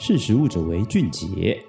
识时务者为俊杰。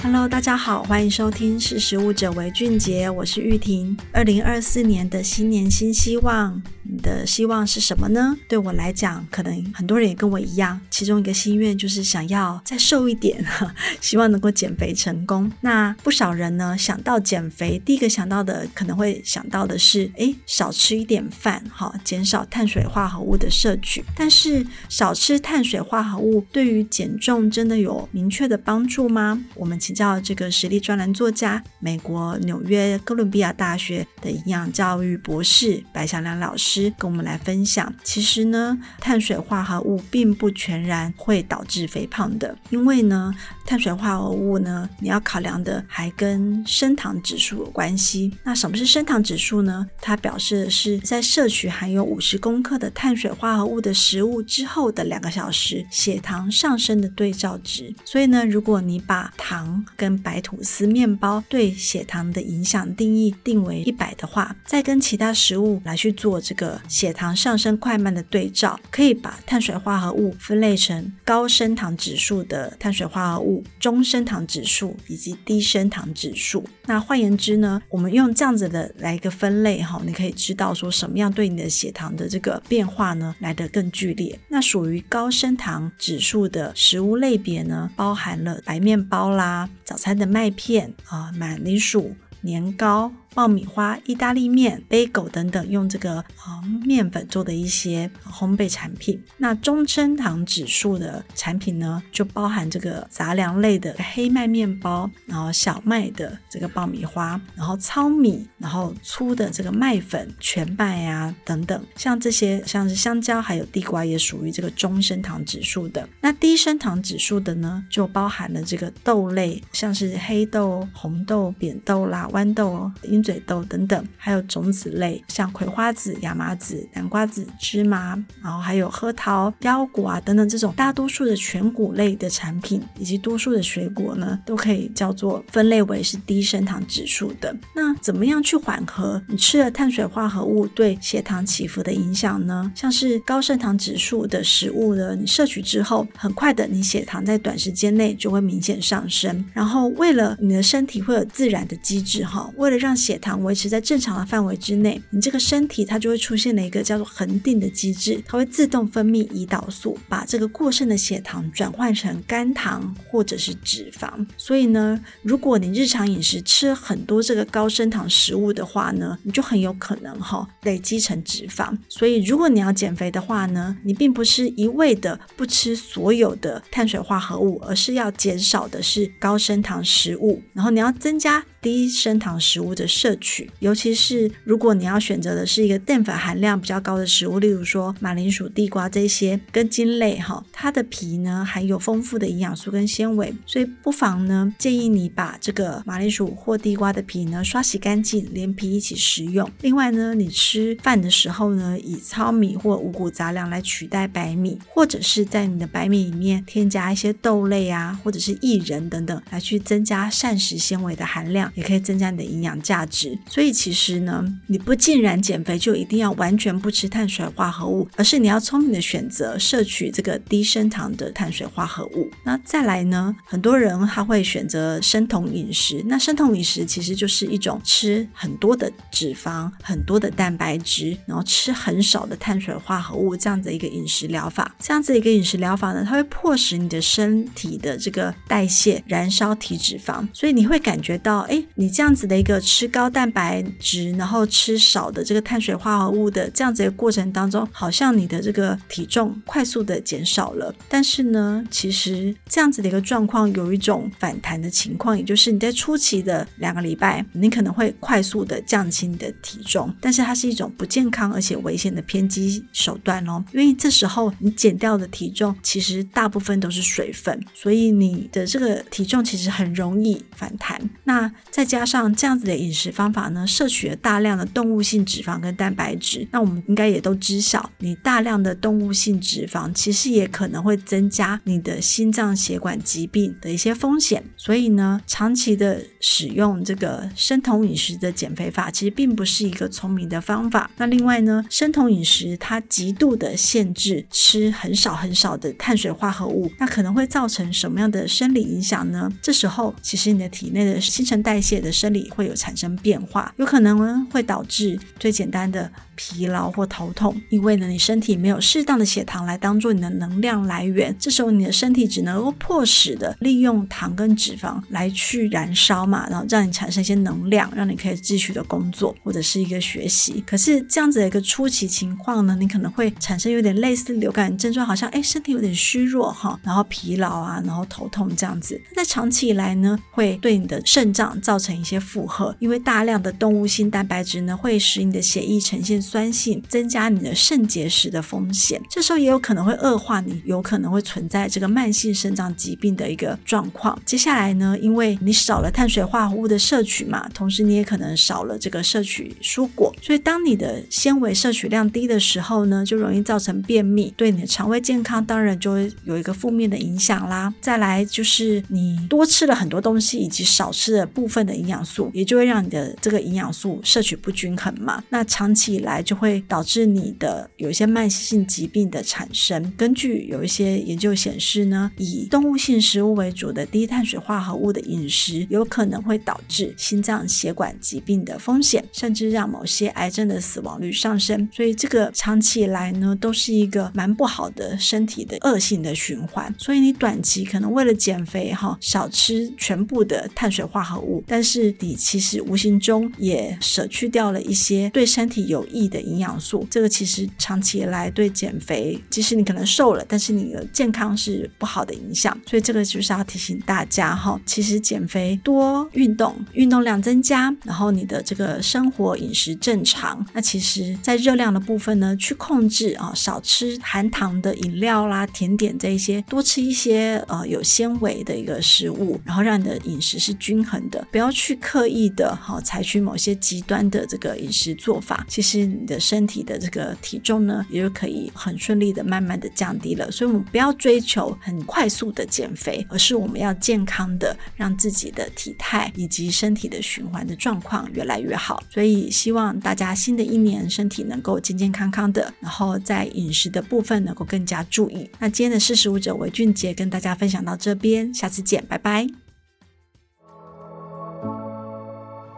Hello，大家好，欢迎收听《识时务者为俊杰》，我是玉婷。二零二四年的新年新希望，你的希望是什么呢？对我来讲，可能很多人也跟我一样，其中一个心愿就是想要再瘦一点，希望能够减肥成功。那不少人呢，想到减肥，第一个想到的可能会想到的是，诶，少吃一点饭，哈，减少碳水化合物的摄取。但是，少吃碳水化合物对于减重真的有明确的帮助吗？我们请。教这个实力专栏作家，美国纽约哥伦比亚大学的营养教育博士白祥良老师跟我们来分享。其实呢，碳水化合物并不全然会导致肥胖的，因为呢，碳水化合物呢，你要考量的还跟升糖指数有关系。那什么是升糖指数呢？它表示的是在摄取含有五十公克的碳水化合物的食物之后的两个小时，血糖上升的对照值。所以呢，如果你把糖跟白吐司面包对血糖的影响定义定为一百的话，再跟其他食物来去做这个血糖上升快慢的对照，可以把碳水化合物分类成高升糖指数的碳水化合物、中升糖指数以及低升糖指数。那换言之呢，我们用这样子的来一个分类哈，你可以知道说什么样对你的血糖的这个变化呢来得更剧烈。那属于高升糖指数的食物类别呢，包含了白面包啦。早餐的麦片啊，马铃薯、年糕。爆米花、意大利面、bagel 等等，用这个呃面粉做的一些烘焙产品。那中升糖指数的产品呢，就包含这个杂粮类的黑麦面包，然后小麦的这个爆米花，然后糙米，然后粗的这个麦粉、全麦啊等等。像这些，像是香蕉还有地瓜，也属于这个中升糖指数的。那低升糖指数的呢，就包含了这个豆类，像是黑豆、红豆、扁豆啦、豌豆、鹰嘴豆等等，还有种子类，像葵花籽、亚麻籽、南瓜籽、芝麻，然后还有核桃、腰果啊等等这种大多数的全谷类的产品，以及多数的水果呢，都可以叫做分类为是低升糖指数的。那怎么样去缓和你吃了碳水化合物对血糖起伏的影响呢？像是高升糖指数的食物呢，你摄取之后，很快的你血糖在短时间内就会明显上升。然后为了你的身体会有自然的机制哈，为了让血血糖维持在正常的范围之内，你这个身体它就会出现了一个叫做恒定的机制，它会自动分泌胰岛素，把这个过剩的血糖转换成肝糖或者是脂肪。所以呢，如果你日常饮食吃很多这个高升糖食物的话呢，你就很有可能哈、累积成脂肪。所以如果你要减肥的话呢，你并不是一味的不吃所有的碳水化合物，而是要减少的是高升糖食物，然后你要增加低升糖食物的食摄取，尤其是如果你要选择的是一个淀粉含量比较高的食物，例如说马铃薯、地瓜这些根茎类哈，它的皮呢含有丰富的营养素跟纤维，所以不妨呢建议你把这个马铃薯或地瓜的皮呢刷洗干净，连皮一起食用。另外呢，你吃饭的时候呢，以糙米或五谷杂粮来取代白米，或者是在你的白米里面添加一些豆类啊，或者是薏仁等等，来去增加膳食纤维的含量。也可以增加你的营养价值，所以其实呢，你不尽然减肥就一定要完全不吃碳水化合物，而是你要聪明的选择摄取这个低升糖的碳水化合物。那再来呢，很多人他会选择生酮饮食，那生酮饮食其实就是一种吃很多的脂肪、很多的蛋白质，然后吃很少的碳水化合物这样子一个饮食疗法。这样子一个饮食疗法呢，它会迫使你的身体的这个代谢燃烧体脂肪，所以你会。感觉到，哎，你这样子的一个吃高高蛋白质，然后吃少的这个碳水化合物的这样子的过程当中，好像你的这个体重快速的减少了。但是呢，其实这样子的一个状况有一种反弹的情况，也就是你在初期的两个礼拜，你可能会快速的降轻你的体重，但是它是一种不健康而且危险的偏激手段哦。因为这时候你减掉的体重其实大部分都是水分，所以你的这个体重其实很容易反弹。那再加上这样子的饮食方法呢，摄取了大量的动物性脂肪跟蛋白质，那我们应该也都知晓，你大量的动物性脂肪其实也可能会增加你的心脏血管疾病的一些风险。所以呢，长期的使用这个生酮饮食的减肥法，其实并不是一个聪明的方法。那另外呢，生酮饮食它极度的限制吃很少很少的碳水化合物，那可能会造成什么样的生理影响呢？这时候，其实你的体内的新陈代谢的生理会有产生变化，有可能会导致最简单的。疲劳或头痛，因为呢，你身体没有适当的血糖来当做你的能量来源，这时候你的身体只能够迫使的利用糖跟脂肪来去燃烧嘛，然后让你产生一些能量，让你可以继续的工作或者是一个学习。可是这样子的一个初期情况呢，你可能会产生有点类似流感症状，好像哎身体有点虚弱哈，然后疲劳啊，然后头痛这样子。那在长期以来呢，会对你的肾脏造成一些负荷，因为大量的动物性蛋白质呢，会使你的血液呈现。酸性增加你的肾结石的风险，这时候也有可能会恶化你有可能会存在这个慢性肾脏疾病的一个状况。接下来呢，因为你少了碳水化合物的摄取嘛，同时你也可能少了这个摄取蔬果，所以当你的纤维摄取量低的时候呢，就容易造成便秘，对你的肠胃健康当然就会有一个负面的影响啦。再来就是你多吃了很多东西，以及少吃了部分的营养素，也就会让你的这个营养素摄取不均衡嘛。那长期以来，就会导致你的有一些慢性疾病的产生。根据有一些研究显示呢，以动物性食物为主的低碳水化合物的饮食，有可能会导致心脏血管疾病的风险，甚至让某些癌症的死亡率上升。所以这个长期以来呢，都是一个蛮不好的身体的恶性的循环。所以你短期可能为了减肥哈，少吃全部的碳水化合物，但是你其实无心中也舍去掉了一些对身体有益的营养素，这个其实长期以来对减肥，即使你可能瘦了，但是你的健康是不好的影响。所以这个就是要提醒大家哈，其实减肥多运动，运动量增加，然后你的这个生活饮食正常，那其实在热量的部分呢，去控制啊，少吃含糖的饮料啦、甜点这一些，多吃一些呃有纤维的一个食物，然后让你的饮食是均衡的，不要去刻意的哈采取某些极端的这个饮食做法，其实你的身体的这个体重呢，也就可以很顺利的慢慢的降低了。所以，我们不要追求很快速的减肥，而是我们要健康的让自己的体态以及身体的循环的状况越来越好。所以，希望大家新的一年身体能够健健康康的，然后在饮食的部分能够更加注意。那今天的识食物者为俊杰跟大家分享到这边，下次见，拜拜。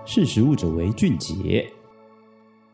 识时务者为俊杰。